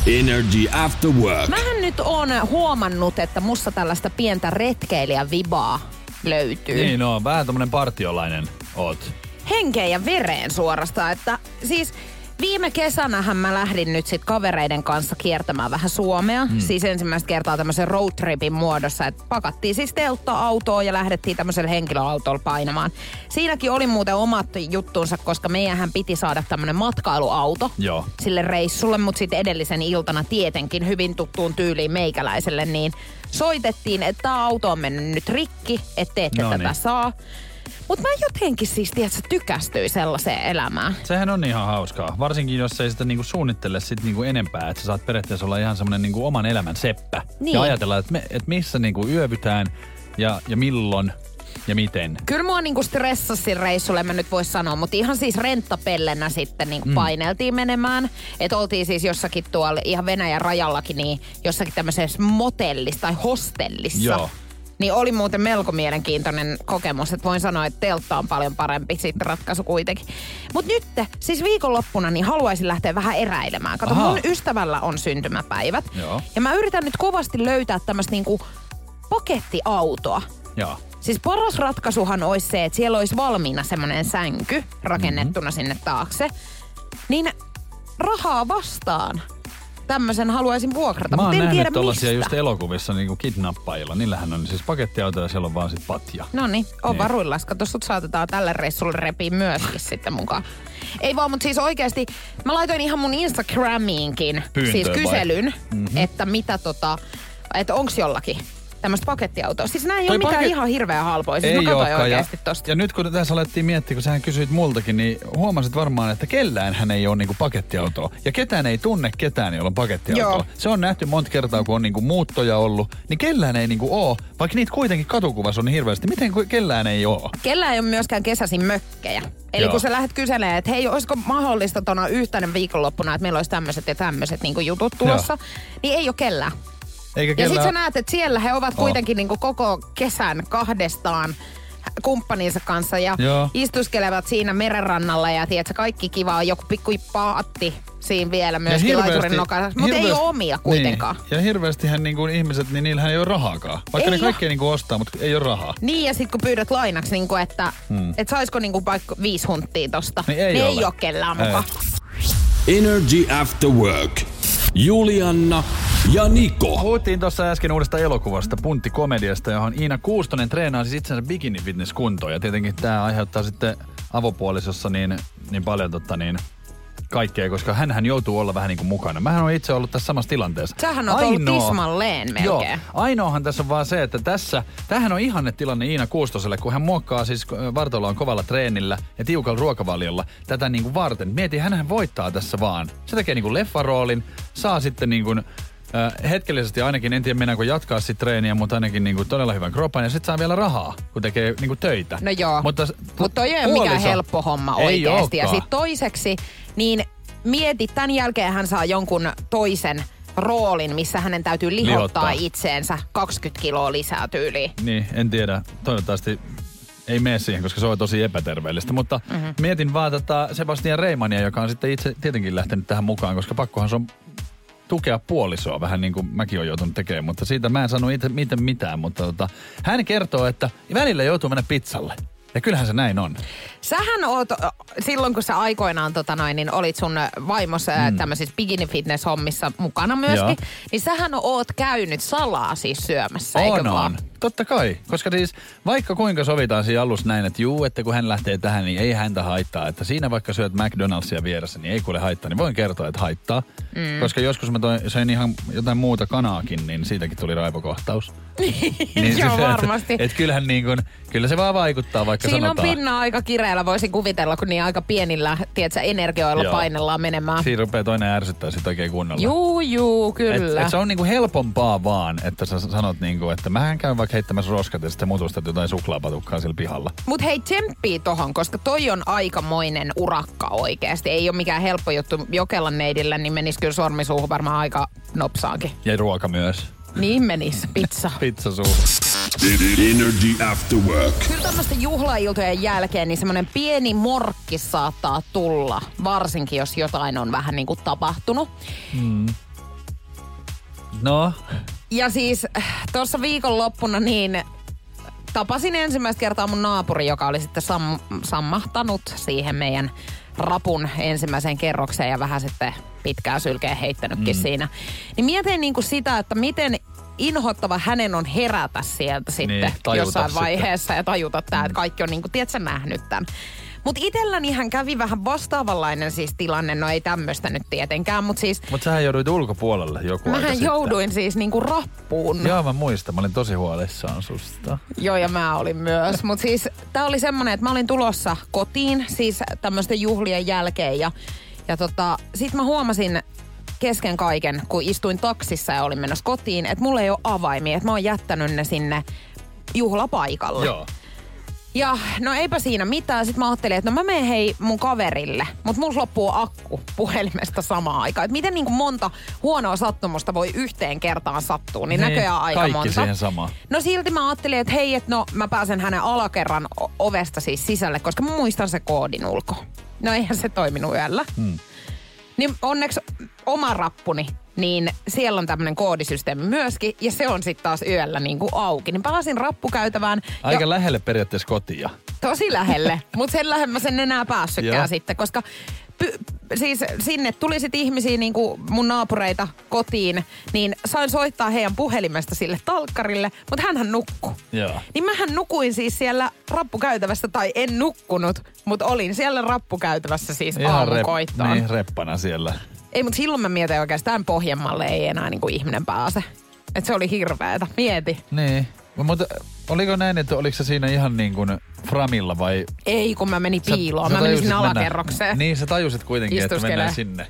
Energy After Work. Mähän nyt on huomannut, että musta tällaista pientä retkeilijän vibaa löytyy. Niin on, vähän tämmönen partiolainen oot. Henkeen ja vereen suorastaan, että siis Viime kesänähän mä lähdin nyt sit kavereiden kanssa kiertämään vähän Suomea. Mm. Siis ensimmäistä kertaa tämmöisen roadtripin muodossa, että pakattiin siis teltta-autoa ja lähdettiin tämmöisellä henkilöautolla painamaan. Siinäkin oli muuten omat juttunsa, koska meidänhän piti saada tämmöinen matkailuauto Joo. sille reissulle, mutta sitten edellisen iltana tietenkin hyvin tuttuun tyyliin meikäläiselle, niin soitettiin, että tämä auto on mennyt nyt rikki, että te ette No tätä niin. saa. Mutta mä jotenkin siis, tiedätkö, tykästyin sellaiseen elämään. Sehän on ihan hauskaa. Varsinkin jos ei sitä niinku suunnittele sit niinku enempää, että sä saat periaatteessa olla ihan semmonen niinku oman elämän seppä. Niin. Ja ajatella, että, me, että missä niinku yövytään ja, ja milloin ja miten. Kyllä mua niinku stressasi reissulle, mä nyt vois sanoa, mutta ihan siis renttapellenä sitten niinku mm. paineltiin menemään. Että oltiin siis jossakin tuolla ihan Venäjän rajallakin, niin jossakin tämmöisessä motellissa tai hostellissa. Joo. Niin oli muuten melko mielenkiintoinen kokemus, että voin sanoa, että teltta on paljon parempi sitten ratkaisu kuitenkin. Mutta nyt, siis viikonloppuna, niin haluaisin lähteä vähän eräilemään. Kato, Aha. mun ystävällä on syntymäpäivät. Joo. Ja mä yritän nyt kovasti löytää tämmöistä niinku pakettiautoa. Joo. Siis paras ratkaisuhan olisi se, että siellä olisi valmiina semmoinen sänky rakennettuna sinne taakse. Niin rahaa vastaan tämmöisen haluaisin vuokrata, Mä oon mutta en nähnyt tiedä tollasia mistä. just elokuvissa niinku kidnappailla. Niillähän on siis pakettiauto ja siellä on vaan sit patja. No niin, on Niin. varuillas. Kato, sut saatetaan tälle reissulle repiä myöskin sitten mukaan. Ei vaan, mutta siis oikeasti, mä laitoin ihan mun Instagramiinkin Pyyntöön siis vai? kyselyn, mm-hmm. että mitä tota, että onks jollakin tämmöistä pakettiautoa. Siis nämä ei Toi ole mitään paket- ihan hirveän halpoja. Siis mä katsoin oikeasti ja, tosta. ja nyt kun tässä alettiin miettiä, kun sähän kysyit multakin, niin huomasit varmaan, että kellään hän ei ole niinku pakettiautoa. Ja ketään ei tunne ketään, jolla on pakettiautoa. Joo. Se on nähty monta kertaa, kun on niinku muuttoja ollut. Niin kellään ei niinku oo, vaikka niitä kuitenkin katukuvassa on niin hirveästi. Miten kellään ei oo? Kellä ei ole myöskään kesäisin mökkejä. Eli Joo. kun sä lähdet kyselemään, että hei, olisiko mahdollista tuona yhtenä viikonloppuna, että meillä olisi tämmöiset ja tämmöiset niin jutut tulossa, niin ei ole kellään. Eikä Ja kellään... sit sä näet, että siellä he ovat Oo. kuitenkin niin koko kesän kahdestaan kumppaninsa kanssa ja Joo. istuskelevat siinä merenrannalla ja tiedätkö, kaikki kiva on joku pikku paatti siinä vielä myöskin hirveästi- laiturin nokassa, mutta ei ole omia kuitenkaan. Niin. Ja hirveästihän niinku ihmiset, niin niillähän ei ole rahaakaan. Vaikka Ei ne kaikki niinku ostaa, mutta ei ole rahaa. Niin, ja sitten kun pyydät lainaksi, niin kuin, että hmm. et saisiko niin kuin vaikka viisi hunttia tosta, Niin ei niin ole. ei ole kellään Ei. mukaan. Energy After Work. Julianna ja Niko. Puhuttiin tuossa äsken uudesta elokuvasta, Puntti-komediasta, johon Iina Kuustonen treenaa siis itsensä bikini fitness kuntoon. Ja tietenkin tämä aiheuttaa sitten avopuolisossa niin, niin paljon totta niin, kaikkea, koska hän joutuu olla vähän niin kuin mukana. Mähän on itse ollut tässä samassa tilanteessa. Sähän on ollut tismalleen melkein. Joo, ainoahan tässä on vaan se, että tässä, tämähän on ihanne tilanne Iina Kuustoselle, kun hän muokkaa siis Vartaloon kovalla treenillä ja tiukalla ruokavaliolla tätä niin kuin varten. Mieti, hän voittaa tässä vaan. Se tekee niin kuin leffaroolin, saa sitten niin kuin, äh, hetkellisesti ainakin, en tiedä mennäänkö jatkaa sitten treeniä, mutta ainakin niin kuin todella hyvän kropan ja sitten saa vielä rahaa, kun tekee niin kuin töitä. No joo, Mutta, mutta toi ei ole mikään helppo homma Ei oikeasti. Ja ookaan. sitten toiseksi, niin mieti, tämän jälkeen hän saa jonkun toisen roolin, missä hänen täytyy lihottaa, Lihottaa. itseensä 20 kiloa lisää tyyliin. Niin, en tiedä. Toivottavasti ei mene siihen, koska se on tosi epäterveellistä. Mutta Mhm. mm-hmm. mietin vaan tota Sebastian Reimania, joka on sitten itse tietenkin lähtenyt tähän mukaan, koska pakkohan se on tukea puolisoa, vähän niin kuin mäkin olen joutunut tekemään, mutta siitä mä en sano itse miten mitään, mutta tota, hän kertoo, että välillä joutuu mennä pizzalle. Ja kyllähän se näin on. Sähän oot, silloin kun sä aikoinaan tota noin, niin olit sun vaimossa mm. tämmöisissä bikini fitness hommissa mukana myöskin, Joo. niin sähän oot käynyt salaa siis syömässä, eikö on, vaan? on. Totta kai, koska siis vaikka kuinka sovitaan siinä alussa näin, että juu, että kun hän lähtee tähän, niin ei häntä haittaa. Että siinä vaikka syöt McDonald'sia vieressä, niin ei kuule haittaa, niin voin kertoa, että haittaa. Mm. Koska joskus mä toin, söin ihan jotain muuta kanaakin, niin siitäkin tuli raivokohtaus. niin Joo, että- varmasti. Et, et kyllähän niin kun, kyllä se vaan vaikuttaa, vaikka Siinä on sanotaan. pinna aika kireellä, voisin kuvitella, kun niin aika pienillä, tiedätkö, energioilla Joo. painellaan menemään. Siinä rupeaa toinen ärsyttää sit oikein kunnolla. Juu, juu, kyllä. Et, et se on niinku helpompaa vaan, että sä sanot niinku, että mähän käyn vaikka heittämässä roskat ja sitten mutustat jotain suklaapatukkaa siellä pihalla. Mut hei, tsemppii tohon, koska toi on aikamoinen urakka oikeasti. Ei ole mikään helppo juttu Jokelan neidillä, niin menis kyllä sormisuuhun varmaan aika nopsaakin. Ja ruoka myös. Niin menis, pizza. Pizza suuhun. Energy After Work. Kyllä tämmöisten juhlailtojen jälkeen niin semmoinen pieni morkki saattaa tulla, varsinkin jos jotain on vähän niin kuin tapahtunut. No, Ja siis tuossa viikonloppuna niin tapasin ensimmäistä kertaa mun naapuri, joka oli sitten sam- sammahtanut siihen meidän rapun ensimmäiseen kerrokseen ja vähän sitten pitkää sylkeä heittänytkin mm. siinä. Niin mietin niin kuin sitä, että miten inhottava hänen on herätä sieltä sitten Niin, jossain sitten. vaiheessa ja tajuta tämä, että kaikki on niin kuin, tiedätkö, nähnyt tämän. Mutta itselläni hän kävi vähän vastaavanlainen siis tilanne, no ei tämmöistä nyt tietenkään, mutta siis mutta sähän jouduit ulkopuolelle joku aika mähän sitten. jouduin siis niinku rappuun. Joo, mä muistan. Mä olin tosi huolissaan susta. Joo, ja mä olin myös. Mutta siis tää oli semmonen, että mä olin tulossa kotiin, siis tämmöisten juhlien jälkeen. Ja, ja tota, sit mä huomasin kesken kaiken, kun istuin taksissa ja olin menossa kotiin, että mulla ei ole avaimia, että mä oon jättänyt ne sinne juhlapaikalle. Joo. Ja no eipä siinä mitään. Sitten mä ajattelin, että no mä menen hei mun kaverille, mutta mulla loppuu akku puhelimesta samaan aikaan. Et miten niin kuin monta huonoa sattumusta voi yhteen kertaan sattua, niin, Niin, näköjään aika kaikki monta. siihen samaan. No silti mä ajattelin, että hei, että no mä pääsen hänen alakerran ovesta siis sisälle, koska mä muistan se koodin ulko. No eihän se toiminut yöllä. Hmm. Niin onneksi oma rappuni, niin siellä on tämmöinen koodisysteemi myöskin, ja se on sitten taas yöllä niin kuin auki. Niin pääsin rappukäytävään. Aika ja lähelle periaatteessa kotia. tosi lähelle, mutta sen lähemmä sen enää päässytkään sitten, koska py, siis sinne tuli sitten ihmisiä niin kuin mun naapureita kotiin, niin sain soittaa heidän puhelimesta sille talkkarille, mutta hänhän nukkui. Joo. Niin mähän nukuin siis siellä rappukäytävässä, tai en nukkunut, mutta olin siellä rappukäytävässä siis aamukoittoon. niin, reppana siellä. Ei, mutta silloin mä mietin oikeastaan Pohjanmalle ei enää niin kuin ihminen pääse. Et se oli hirveetä. Mieti. Niin. Mutta oliko näin, että oliko se siinä ihan niin kuin framilla vai... Ei, kun mä menin piiloon. mä menin sinne mennä- alakerrokseen. Niin, sä tajusit kuitenkin, että mennään sinne.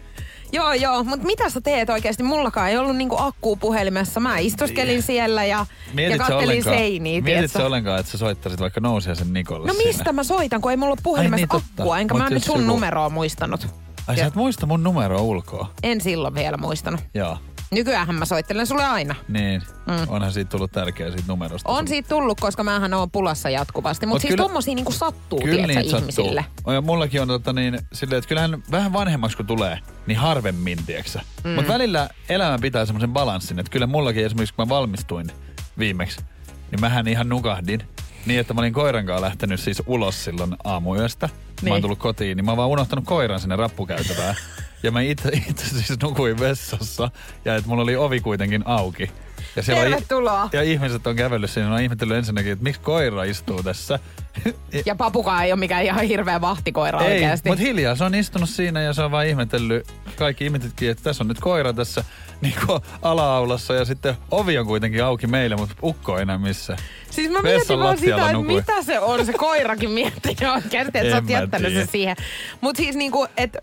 Joo, joo, mutta mitä sä teet oikeasti? Mullakaan ei ollut niinku akkuu puhelimessa. Mä istuskelin siellä ja, ja Mietit sä kattelin seiniä. mietit sä ollenkaan, että sä soittaisit vaikka Nousiaisen Nikolle No sinne? mistä mä soitan, kun ei mulla ole puhelimessa niin, totta. akkua, enkä Mut mä nyt sun joku- numeroa muistanut. Ai sä et muista mun numeroa ulkoa? En silloin vielä muistanut. Joo. Nykyäänhän mä soittelen sulle aina. Niin. Mm. Onhan siitä tullut tärkeä siitä numerosta. On siitä tullut, koska mähän oon pulassa jatkuvasti. Mutta Mut siis kyllä- tommosia niinku sattuu, Kyllä tiedätkö, niitä ihmisille. sattuu. Ja mullakin on tota niin, silleen, että kyllähän vähän vanhemmaksi kun tulee, niin harvemmin, tieksä. Mm. Mutta välillä elämä pitää semmoisen balanssin, että kyllä mullakin esimerkiksi kun mä valmistuin viimeksi, niin mähän ihan nukahdin. Niin, että mä olin koiran kanssa lähtenyt siis ulos silloin aamuyöstä. Niin. Mä Niin. oon tullut kotiin, niin mä oon vaan unohtanut koiran sinne rappukäytävään. ja mä itse, itse siis nukuin vessassa ja että mulla oli ovi kuitenkin auki. Ja siellä on- Tervetuloa. ja ihmiset on kävellyt sinne, ne on ihmetellyt ensinnäkin, että miksi koira istuu tässä. Ja papukaan ei ole mikään ihan hirveä vahtikoira Ei, oikeasti. mutta hiljaa se on istunut siinä ja se on vaan ihmetellyt. Kaikki ihmetettiin, että tässä on nyt koira tässä niin ala-aulassa ja sitten ovi on kuitenkin auki meille, mutta ukko ei enää missä. Siis mä mietin vaan sitä, että nukuin. mitä se on. Se koirakin miettii oikeasti, että sä oot jättänyt tiedä. se siihen. Mut siis niinku, että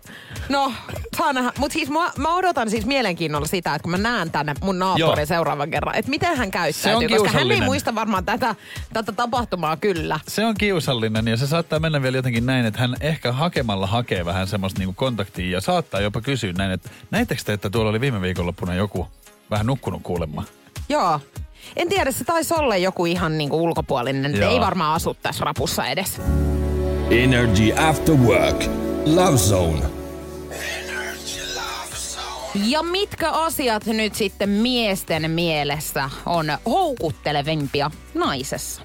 no, saa nähdä. Mut siis mä, mä odotan siis mielenkiinnolla sitä, että kun mä näen tänne mun naapurin Joo. seuraavan kerran, että miten hän käyttäytyy. Koska hän ei muista varmaan tätä, tätä tapahtumaa kyllä. Se on kiusallinen ja se saattaa mennä vielä jotenkin näin, että hän ehkä hakemalla hakee vähän semmoista niinku kontaktia ja saattaa jopa kysyä näin, että näittekö te, että tuolla oli viime viikonloppuna joku vähän nukkunut kuulemma? Joo. En tiedä, se taisi olla joku ihan niinku ulkopuolinen. Joo. Ei varmaan asu tässä rapussa edes. Energy After Work. Love Zone. Ja mitkä asiat nyt sitten miesten mielessä on houkuttelevimpia naisessa?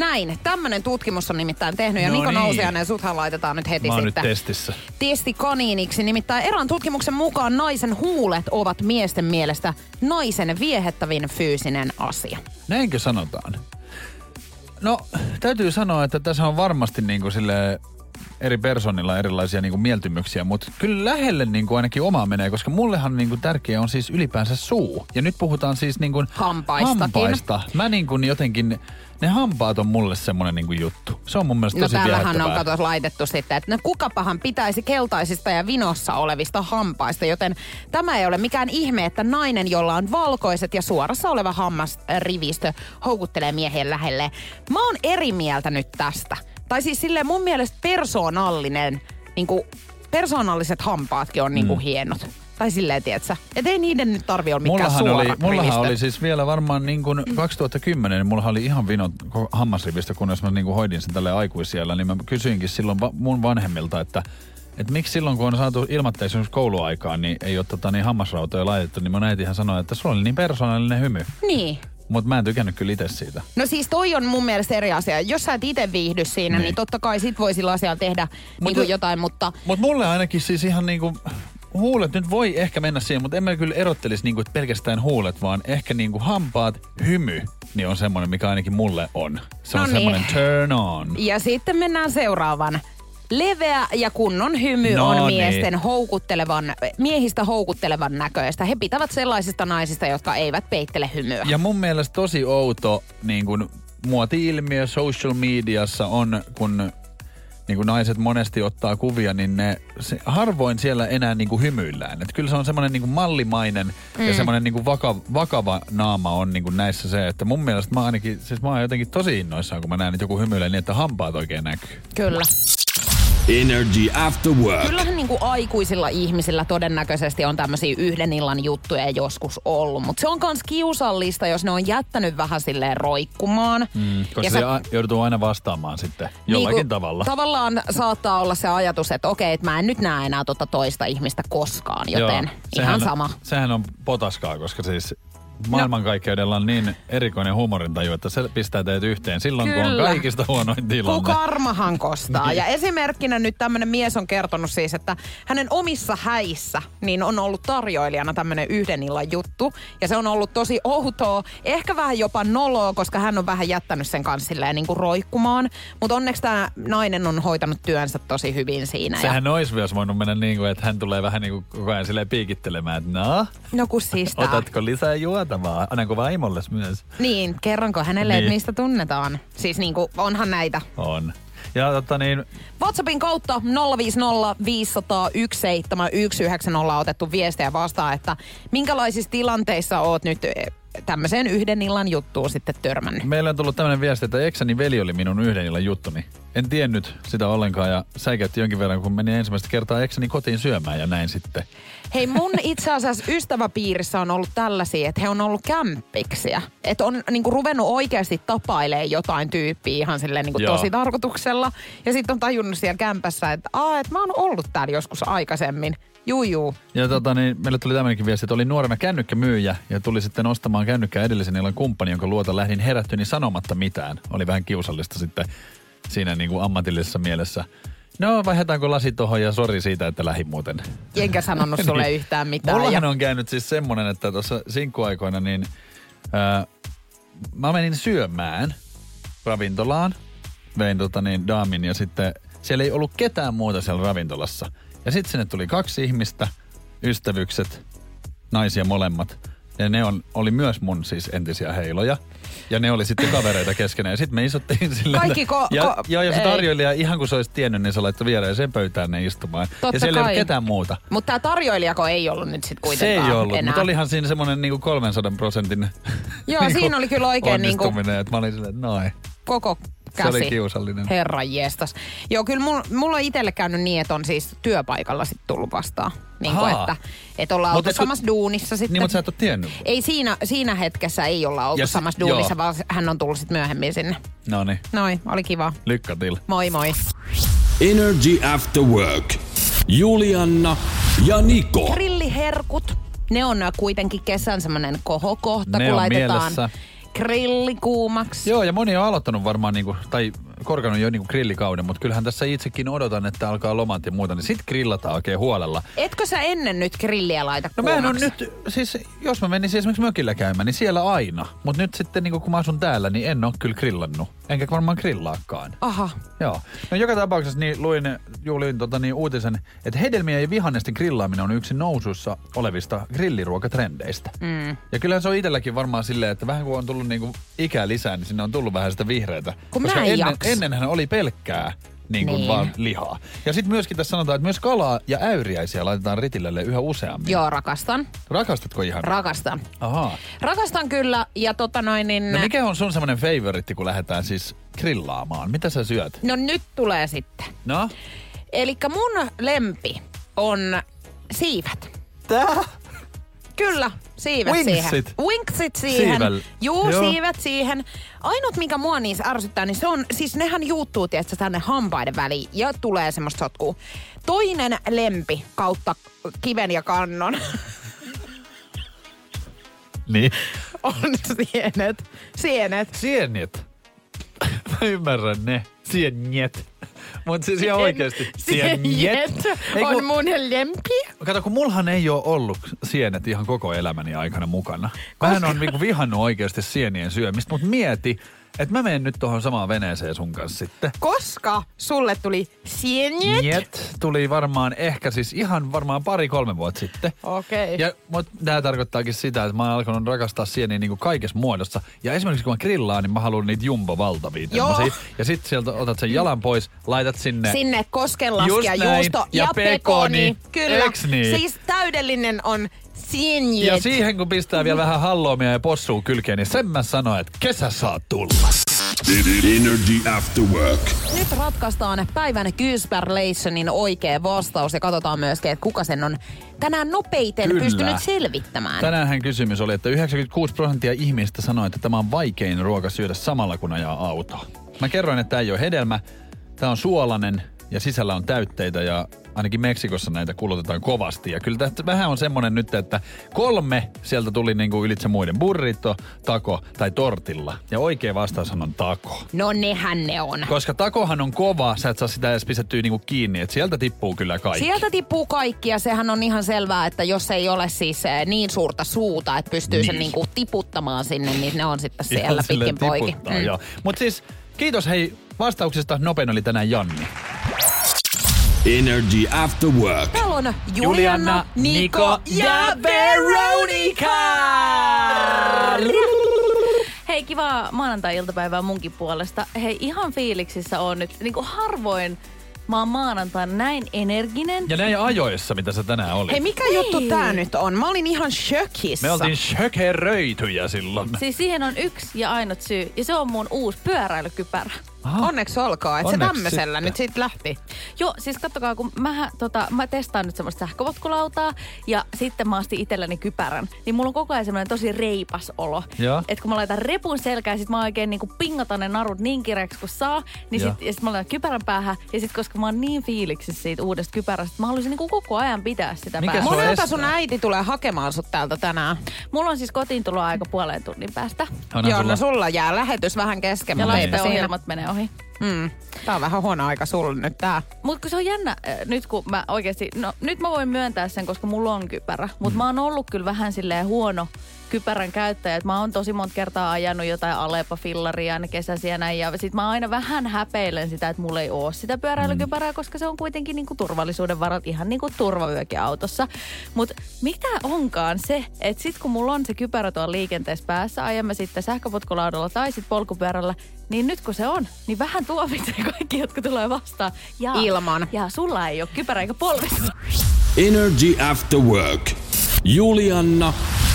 Näin. Tämmönen tutkimus on nimittäin tehnyt ja No Niko niin. Nousiainen suthan laitetaan nyt heti Mä oon nyt sitten testissä. testikaniiniksi. Nimittäin erään tutkimuksen mukaan naisen huulet ovat miesten mielestä naisen viehettävin fyysinen asia. Näinkö sanotaan? No, täytyy sanoa, että tässä on varmasti niin kuin sille eri persoonilla erilaisia niin kuin mieltymyksiä, mutta kyllä lähelle niin kuin ainakin oma menee, koska mullehan niin kuin tärkeä on siis ylipäänsä suu. Ja nyt puhutaan siis niin kuin Hampaistakin. hampaista. Mä niin kuin jotenkin, ne hampaat on mulle semmonen niin kuin juttu. Se on mun mielestä No tosi täällähän on katos laitettu sitten, että no kukapahan pitäisi keltaisista ja vinossa olevista hampaista, joten tämä ei ole mikään ihme, että nainen, jolla on valkoiset ja suorassa oleva hammasrivistö, houkuttelee miehen lähelle. Mä oon eri mieltä nyt tästä. Tai siis silleen mun mielestä persoonallinen, niin kuin persoonalliset hampaatkin on niin kuin hienot. Tai silleen, tietsä. Että ei niiden nyt tarvi olla mikään Mullahan suora oli, mullahan rivistö. oli siis vielä varmaan niin kuin 2010, niin mullahan oli ihan vinot ko- hammasrivistä, kunnes mä niin kuin hoidin sen tälle aikuisiellä, niin mä kysyinkin silloin va- mun vanhemmilta, että että miksi silloin, kun on saatu ilmatteisuus kouluaikaan, niin ei ole tota, niin hammasrautoja laitettu, niin mun äitihän sanoi, että sulla oli niin persoonallinen hymy. Niin. Mutta mä en tykännyt kyllä itse siitä. No siis toi on mun mielestä eri asia. Jos sä et itse viihdy siinä, niin, Niin. niin totta kai sit voi sillä asialla tehdä Mut niin jotain, mutta Mutta mulle ainakin siis ihan niinku, huulet nyt voi ehkä mennä siihen, mutta en mä kyllä erottelisi niinku, pelkästään huulet, vaan ehkä niinku hampaat, hymy, niin on semmoinen, mikä ainakin mulle on. Se on No niin. semmoinen turn on. Ja sitten mennään seuraavan. Leveä ja kunnon hymy No on niin. miesten houkuttelevan, miehistä houkuttelevan näköistä. He pitävät sellaisista naisista, jotka eivät peittele hymyä. Ja mun mielestä tosi outo niin kun, muoti-ilmiö social mediassa on, kun niin kun naiset monesti ottaa kuvia, niin ne se, harvoin siellä enää niin kuin hymyillään. Et kyllä se on semmoinen niin kuin mallimainen mm. ja semmoinen niin kuin vakava, vakava naama on niin kuin näissä se, että mun mielestä mä ainakin, siis mä oon jotenkin tosi innoissaan, kun mä näen, että joku hymyilee niin, että hampaat oikein näkyy. Kyllä. Energy After Work. Kyllähän niin kuin aikuisilla ihmisillä todennäköisesti on tämmöisiä yhden illan juttuja joskus ollut, mutta se on myös kiusallista, jos ne on jättänyt vähän silleen roikkumaan. Mm, koska Ja se sä- joutuu aina vastaamaan sitten jollakin Niinku, tavalla. Tavallaan saattaa olla se ajatus, että okei, että mä en nyt näe enää tota toista ihmistä koskaan, joten Joo, ihan sama. Sehän on potaskaa, koska siis maailmankaikkeudella on niin erikoinen huumorintaju, että se pistää teidät yhteen silloin, kun on Kyllä. kaikista huonoin tilanne. Kun karmahan kostaa. Niin. Ja esimerkkinä nyt tämmönen mies on kertonut siis, että hänen omissa häissä niin on ollut tarjoilijana tämmönen yhden illan juttu. Ja se on ollut tosi outoa, ehkä vähän jopa noloa, koska hän on vähän jättänyt sen kanssa silleen niin kuin roikkumaan. Mutta onneksi tämä nainen on hoitanut työnsä tosi hyvin siinä. Ja, Sehän olisi myös voinut mennä niin kuin, että hän tulee vähän niin kuin koko ajan silleen piikittelemään, että no, no kun siis otatko lisää juotavaa? Annanko vaimolles myös? Niin, kerronko hänelle, Niin. että mistä tunnetaan? Siis niin kuin, onhan näitä. On. Ja totta niin, WhatsAppin kautta 050 500 1719 otettu viestejä vastaan, että minkälaisissa tilanteissa oot nyt tämmöiseen yhden illan juttuun sitten törmännyt. meillä on tullut tämmöinen viesti, että eksäni veli oli minun yhden illan juttuni. En tiennyt sitä ollenkaan ja säikäytti jonkin verran, kun menin ensimmäistä kertaa eksäni kotiin syömään ja näin sitten. Hei, mun itse asiassa ystäväpiirissä on ollut tällaisia, että he on ollut kämppiksiä. Että on niinku ruvennut oikeasti tapailee jotain tyyppiä ihan silleen niinku Joo. tosi tarkoituksella. Ja sitten on tajunnut siellä kämpässä, että aa, että mä oon ollut täällä joskus aikaisemmin. Juu, juu. Ja tota, niin, meille tuli tämmöinenkin viesti, että oli nuorena kännykkämyyjä ja tuli sitten ostamaan kännykkää edellisen illan kumppani, jonka luota lähdin herättyni sanomatta mitään. Oli vähän kiusallista sitten siinä niin kuin ammatillisessa mielessä. No, vaihdetaanko lasi tohon ja sori siitä, että lähin muuten. Enkä sanonut sulle Niin. yhtään mitään. Mullahan ja... on käynyt siis semmonen, että tuossa sinkkuaikoina niin ää, mä menin syömään ravintolaan, vein tota niin daamin ja sitten siellä ei ollut ketään muuta siellä ravintolassa. Ja sitten sinne tuli kaksi ihmistä, ystävykset, naisia molemmat. Ja ne on, oli myös mun siis entisiä heiloja. Ja ne oli sitten kavereita keskenään. Ja sitten me isottiin silleen. Kaikki ko- ja, ko- joo, ja se ei. tarjoilija, ihan kun se olisi tiennyt, niin se laittoi viereiseen pöytään ne istumaan. Totta ja siellä ei kai. ollut ketään muuta. Mutta tämä tarjoilijako ei ollut nyt sitten Se ei kuitenkaan ollut, enää. mutta olihan siinä semmoinen niinku 300 prosentin Joo, siinä oli kyllä oikein niinku- onnistuminen, että mä olin silleen, noin. koko Se käsi. oli kiusallinen. Herran jestas. Joo, kyllä mulla, mulla on itselle käynyt niin, että on siis työpaikalla sit tullut vastaan. Niin kuin, että, että ollaan oltu samassa duunissa sitten. Niin, mutta sä et ole tiennyt. Ei siinä, siinä hetkessä ei olla oltu Ja si- samassa duunissa, joo. vaan hän on tullut sitten myöhemmin sinne. No niin, Noin, oli kiva. lykkä till. Moi moi. Energy After Work. Julianna ja Niko. Grilliherkut, ne on kuitenkin kesän semmoinen kohokohta, Ne kun on laitetaan mielessä. Grilli kuumaksi. Joo, ja moni on aloittanut varmaan, niinku, tai korkannut jo niinku grillikauden, mutta kyllähän tässä itsekin odotan, että alkaa lomat ja muuta, niin sit grillataan oikein huolella. Etkö sä ennen nyt grilliä laita No mä en on nyt, siis jos mä menisin esimerkiksi mökillä käymään, niin siellä aina. Mutta nyt sitten niin kun mä asun täällä, niin en ole kyllä grillannut. Enkä varmaan grillaakaan. Aha. Joo. No joka tapauksessa niin luin, luin tota, niin uutisen, että hedelmien ja vihannesten grillaaminen on yksi nousussa olevista grilliruokatrendeistä. Mm. Ja kyllähän se on itselläkin varmaan silleen, että vähän kun on tullut niinku ikää lisää, niin sinne on tullut vähän sitä vihreätä. Kun Koska mä en ennen, jaksa. Ennenhän oli pelkkää niin kuin Niin. vaan lihaa. Ja sitten myöskin tässä sanotaan, että myös kalaa ja äyriäisiä laitetaan ritillelle yhä useammin. Joo, rakastan. Rakastatko ihan? Rakastan. Ahaa. Rakastan kyllä, ja tota noin niin... No mikä on sun semmoinen favoritti, kun lähdetään siis grillaamaan? Mitä sä syöt? No nyt tulee sitten. No? Eli mun lempi on siivet. Tää? Kyllä, siivet Wingsit. siihen. Wingsit siihen. Siivel- Juu, Joo. siivet siihen. Ainut, mikä mua niissä ärsyttää, niin se on, siis nehän juuttuu, tietysti, tänne hampaiden väliin ja tulee semmoista sotkua. Toinen lempi kautta kiven ja kannon Niin. on sienet. Sienet. Sienjet. Mä ymmärrän ne. Sienjet. Mutta siis ihan oikeesti. Sienet Ei, on kun- mun lempi. Kato, kun mulhan ei ole ollut sienet ihan koko elämäni aikana mukana. Mähän on niinku vihannut oikeasti sienien syömistä, mutta mieti, että mä menen nyt tuohon samaan veneeseen sun kanssa sitten. Koska sulle tuli sienet. Njet tuli varmaan ehkä siis ihan varmaan pari-kolme vuotta sitten. Okei. Ja mut tää tarkoittaakin sitä, että mä oon alkanut rakastaa sieniä niinku kaikessa muodossa. Ja esimerkiksi kun mä grillaan, niin mä haluan niitä jumbo-valtavia Joo. tämmösiä. Ja sit sieltä otat sen jalan pois, laitat sinne. Sinne näin. juusto ja, Ja pekoni. pekoni. Kyllä. Niin? Siis täydellinen on sienjet. Ja siihen kun pistää vielä vähän halloumia ja possuu kylkeen, niin sen mä sanoin, että kesä saa tulla. Energy After Work. Nyt ratkaistaan päivän Kyysperlationin oikea vastaus ja katsotaan myöskin, että kuka sen on tänään nopeiten Kyllä. pystynyt selvittämään. Tänäänhän kysymys oli, että 96 prosenttia ihmistä sanoi, että tämä on vaikein ruoka syödä samalla kun ajaa autoa. Mä kerroin, että tämä ei ole hedelmä, tämä on suolainen ja sisällä on täytteitä ja ainakin Meksikossa näitä kulutetaan kovasti. Ja kyllä tästä vähän on semmonen nyt, että kolme sieltä tuli niinku ylitse muiden. Burrito, taco tai tortilla. Ja oikea vastaus on taco. No nehän ne on. Koska takohan on kova, sä et saa sitä edes pistettyä niinku kiinni, että sieltä tippuu kyllä kaikki. Sieltä tippuu kaikki ja sehän on ihan selvää, että jos ei ole siis eh, niin suurta suuta, että pystyy niin. sen Niin. niinku tiputtamaan sinne, niin ne on sitten siellä pitkin poikin. tiputtaa, joo. Mut siis kiitos hei vastauksesta. Nopein oli tänään Janni. Energy After Work. Täällä on Juliana, Juliana, Niko Niko ja Veronika! Hei, kivaa maanantai-iltapäivää munkin puolesta. Hei, ihan fiiliksissä on nyt. Niin kuin harvoin mä oon maanantaina näin energinen. Ja näin ajoissa, mitä sä tänään olit. Hei, mikä juttu tää nyt on? Mä olin ihan shökissä. Me oltiin shökeröityjä silloin. Siis siihen on yksi ja ainut syy, ja se on mun uusi pyöräilykypärä. Aha. Onneksi olkoon, että se tämmöisellä sitten. nyt sit lähti. Joo, siis kattokaa, kun mä, tota, mä testaan nyt semmoista sähköpotkulautaa ja sitten mä astin itselläni kypärän, niin mulla on koko ajan semmoinen tosi reipas olo. Että kun mä laitan repun selkään, sit mä oikein niinku pingotan ne narut niin kireeksi kuin saa, niin sit, ja sit mä laitan kypärän päähän, ja sit koska mä oon niin fiiliksissä siitä uudesta kypärästä, mä haluaisin niinku koko ajan pitää sitä Mikä on Monelta sun äiti tulee hakemaan sut täältä tänään. Mulla on siis kotiin tulo aika puolen tunnin päästä. Joo, sulla- no sulla jää lähetys vähän kesken. Ja mutta siinä. laiteohjelmat menee ohi. Mm. Tää on vähän huono aika sulle nyt tää. Mutta kun se on jännä, äh, nyt kun mä oikeasti, no nyt mä voin myöntää sen, koska mulla on kypärä. Mutta mä oon ollut kyllä vähän silleen huono kypärän käyttäjä. Mä oon tosi monta kertaa ajanut jotain Alepa-fillaria aina kesäisiä näin. Ja sit mä aina vähän häpeilen sitä, että mulla ei oo sitä pyöräilykypärää, koska se on kuitenkin niinku turvallisuuden varat ihan niinku turvavyökin autossa. Mutta mitä onkaan se, että sit kun mulla on se kypärä tuolla liikenteessä päässä, ajamme sitten sähköpotkulaudalla tai sitten polkupyörällä, niin nyt kun se on, niin vähän tuomitsee kaikki, jotka tulee vastaan. Ja, Ilman. Ja sulla ei ole kypärä eikä polvista. Energy After Work. Julianna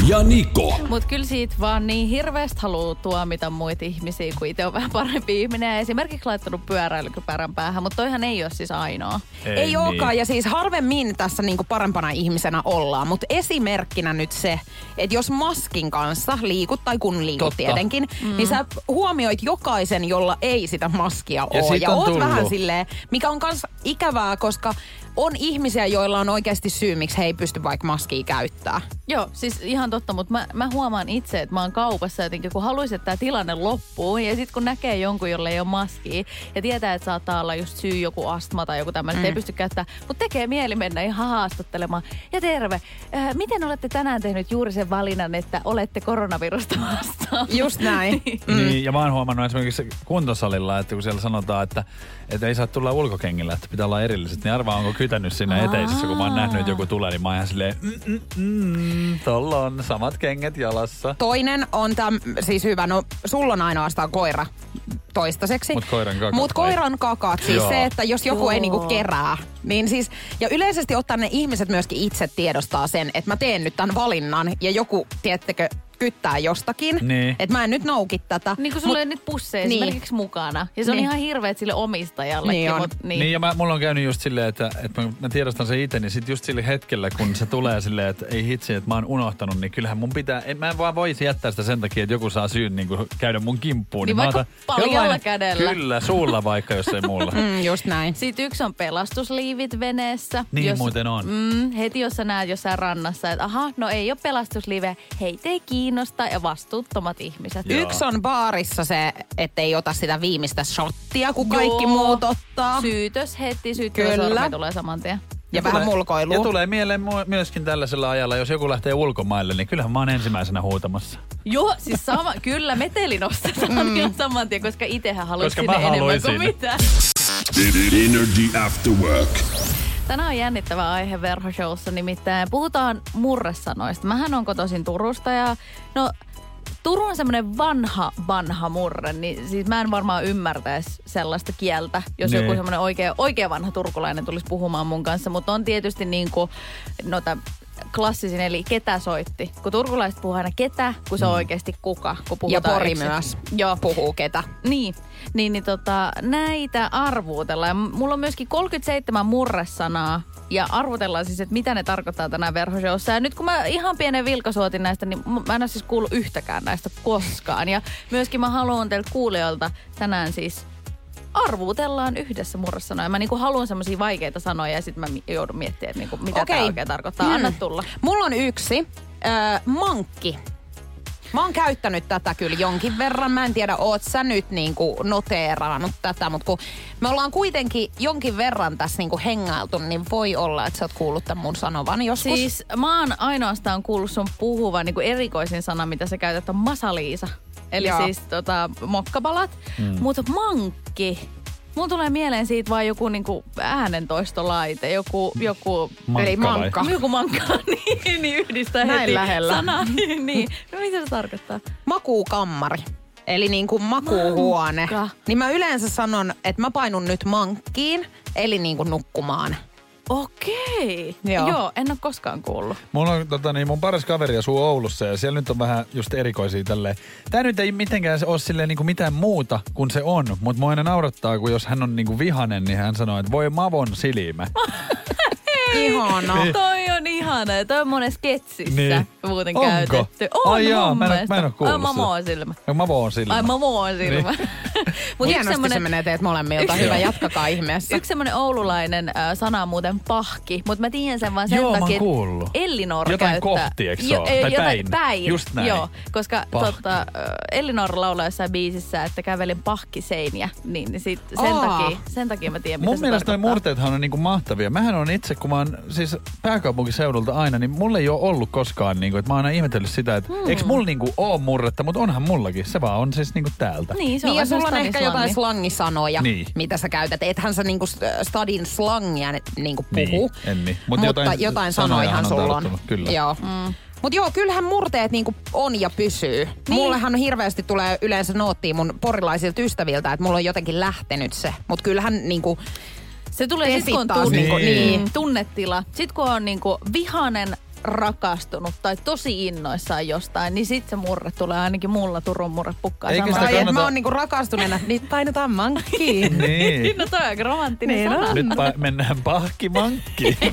ja Niko. Mut kyllä siitä vaan niin hirveästi haluaa tuomita muita ihmisiä, kun itse on vähän parempi ihminen. Ja esimerkiksi laittanut pyöräilykypärän päähän, mutta toihan ei ole siis ainoa. Ei, ei niin. olekaan, ja siis harvemmin tässä niinku parempana ihmisenä ollaan. Mutta esimerkkinä nyt se, että jos maskin kanssa liikut, tai kun liikut Totta. tietenkin, mm. niin sä huomioit jokaisen, jolla ei sitä maskia Ja ole. Ja on oot tullut. vähän silleen, mikä on kans ikävää, koska on ihmisiä, joilla on oikeasti syy, miksi he ei pysty vaikka maskia käyttää. Joo, siis ihan totta, mutta mä, mä huomaan itse, että mä oon kaupassa jotenkin, kun haluaisin, että tämä tilanne loppuu. Ja sitten kun näkee jonkun, jolle ei ole maskia ja tietää, että saattaa olla just syy joku astma tai joku tämmöinen, mm. ei pysty käyttämään, mutta tekee mieli mennä ihan haastattelemaan. Ja terve, äh, miten olette tänään tehnyt juuri sen valinnan, että olette koronavirusta vastaan? Just näin. Mm. Niin, ja mä oon huomannut esimerkiksi kuntosalilla, että kun siellä sanotaan, että, että ei saa tulla ulkokengillä, että pitää olla erilliset, niin arvaa onko kytänyt siinä eteisessä, kun mä oon nähnyt, että joku tulee, niin mä oon ihan silleen, mm, mm, mm, tolla on samat kengät jalassa. Toinen on täm, siis hyvä, no sulla on ainoastaan koira toistaiseksi. Mut koiran kakat Mut koiran kakat, siis Joo. se, että jos joku Joo. ei niinku kerää, niin siis, ja yleisesti ottaen ne ihmiset myöskin itse tiedostaa sen, että mä teen nyt tämän valinnan, ja joku, tiettekö, kyttää jostakin, Niin. että mä en nyt nouki tätä. Niin kuin sulla ei niitä pusseja Niin. esimerkiksi mukana. Ja se on Niin. ihan hirveet sille omistajallekin. Niin on. Mut, Niin. niin, ja mä, mulla on käynyt just silleen, että, että mä, mä tiedostan sen itse, niin sit just sillä hetkellä, kun se tulee silleen, että ei hitsi, että mä oon unohtanut, niin kyllähän mun pitää, en, mä en vaan voisi jättää sitä sen takia, että joku saa syyn niin kuin käydä mun kimppuun. Niin mä vaikka otan paljalla jollain- kädellä. Kyllä, suulla vaikka, jos ei mulla. Mm, just näin. Sitten yksi on pelastusliivit veneessä. Niin muuten on. Mm, heti jos sä näet jossain rannassa, että aha, no ei ole pelastuslive, heitä ei kiinnosta ja vastuuttomat ihmiset. Joo. Yksi on baarissa se, ettei ota sitä viimeistä shottia, kun kaikki Joo. muut ottaa. Syytös heti, syyttöä tulee saman tien. ja vähän tulee- mulkoilua. Ja tulee mieleen myöskin tällaisella ajalla, jos joku lähtee ulkomaille, niin kyllähän mä oon ensimmäisenä huutamassa. Joo, siis sama, kyllä meteli nostetaan mm. ihan saman tien, koska itsehän haluat Koska sinne mä enemmän haluaisin. kuin mitään. Energy After Work. Tänään on jännittävä aihe Verhoshowssa, nimittäin puhutaan murresanoista. Mähän on kotoisin Turusta ja no Turun on semmoinen vanha, vanha murre, niin siis mä en varmaan ymmärtäisi sellaista kieltä, jos Niin. joku semmoinen oikea, oikea vanha turkulainen tulisi puhumaan mun kanssa. Mutta on tietysti niin kuin, no tää klassisin, eli ketä soitti. Kun turkulaiset puhuu aina ketä, kun se on oikeasti kuka, kun ja puhutaan Pori eikö se? myös Joo. puhuu ketä. Niin, niin, niin tota, näitä arvuutellaan. Ja mulla on myöskin 37 murresanaa ja arvutellaan siis, että mitä ne tarkoittaa tänään verhoshowssa. Ja nyt kun mä ihan pienen vilkasuotin näistä, niin mä en ole siis kuullut yhtäkään näistä koskaan. Ja myöskin mä haluan teiltä kuulijoilta tänään siis arvuutellaan yhdessä murresanoja. Mä niinku haluan semmoisia vaikeita sanoja ja sitten mä joudun miettimään, että niinku, mitä Okei. tämä oikein tarkoittaa. Anna tulla. Mulla on yksi. Äh, mankki. Mä oon käyttänyt tätä kyllä jonkin verran. Mä en tiedä, oot sä nyt niinku noteeraanut tätä, mutta kun me ollaan kuitenkin jonkin verran tässä niinku hengailtu, niin voi olla, että sä oot kuullut tämän mun sanovan joskus. Siis mä oon ainoastaan kuullut sun puhuvan niin kuin erikoisin sana, mitä sä käytät, on masaliisa. Eli Joo. siis tota, mokkapalat. Mm. Mutta mankki. Mun tulee mieleen siitä vaan joku niinku äänentoistolaite, joku, joku, Mankka Eli vai? mankka. joku mankka, niin, niin yhdistää Näin heti lähellä. sana. niin, no mitä se tarkoittaa? Makuukammari. Eli niin kuin makuuhuone. Mankka. Niin mä yleensä sanon, että mä painun nyt mankkiin, eli niin kuin nukkumaan. Okei. Joo. Joo, en ole koskaan kuullut. Mulla on tota, niin mun paras kaveri asuu Oulussa ja siellä nyt on vähän just erikoisia tälleen. Tää nyt ei mitenkään se ole silleen niin kuin mitään muuta kuin se on, mutta mua aina naurattaa, kun jos hän on niin kuin vihanen, niin hän sanoo, että voi mavon silimä. Ihana. Niin. Toi on ihana. ja Toi on monessa sketsissä Niin. muuten Onko? käytetty. On Ai jaa, mun mä en mä en oo kuullut Ai, sitä. Mamo silmä. No mavo on silmä. Ai Mamo on silmä. Niin. Mut Hienosti semmonen, se menee teet molemmilta. Yksi- Hyvä, jatkakaa ihmeessä. yksi semmonen oululainen äh, sana on muuten pahki, mutta mä tiedän sen vaan sen Joo, mä takia, että. Ellinor Jotain käyttää. kohti, eikö ei, Tai jotain päin. päin. Just näin. Joo, koska Pahki. tota, äh, Ellinor laulaa jossain biisissä, että kävelin pahkiseiniä, niin, niin sit, sen, Aa. takia, sen takia mä tiedän, mitä Mun mielestä tarkoittaa. murteethan on niinku mahtavia. Mähän on itse, kun mä oon siis pääkaupunkiseudulta aina, niin mulla ei ole ollut koskaan, niinku, että mä oon aina ihmetellyt sitä, että hmm. eikö mulla niinku oo murretta, mutta onhan mullakin. Se vaan on siis niinku täältä. Niin, se on Niin ja sulla on ehkä slangi. jotain slangisanoja, Niin. mitä sä käytät. Ethän sä niinku st- stadin slangia niinku Niin, puhu. en niin. Mut Mutta jotain jotain, jotain sanojahan sulla on. kyllä. Joo. Mm. Mutta joo, kyllähän murteet niinku on ja pysyy. Niin. Mullehan hirveästi tulee yleensä noottia mun porilaisilta ystäviltä, että mulla on jotenkin lähtenyt se. Mutta kyllähän niinku, Se tulee Te sitten kun on tunne, niin. niin. tunnetila. Sitten kun on niinku vihanen, rakastunut tai tosi innoissaan jostain, niin sit se murre tulee ainakin mulla Turun murre pukkaa Eikö samalla. kannata- mä oon niinku rakastuneena, niin painetaan mankkiin. Niin. No toi on aika romanttinen Niin sana. on. Nyt pa- mennään pahkimankkiin.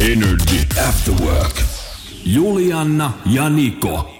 Energy After Work. Julianna ja Niko.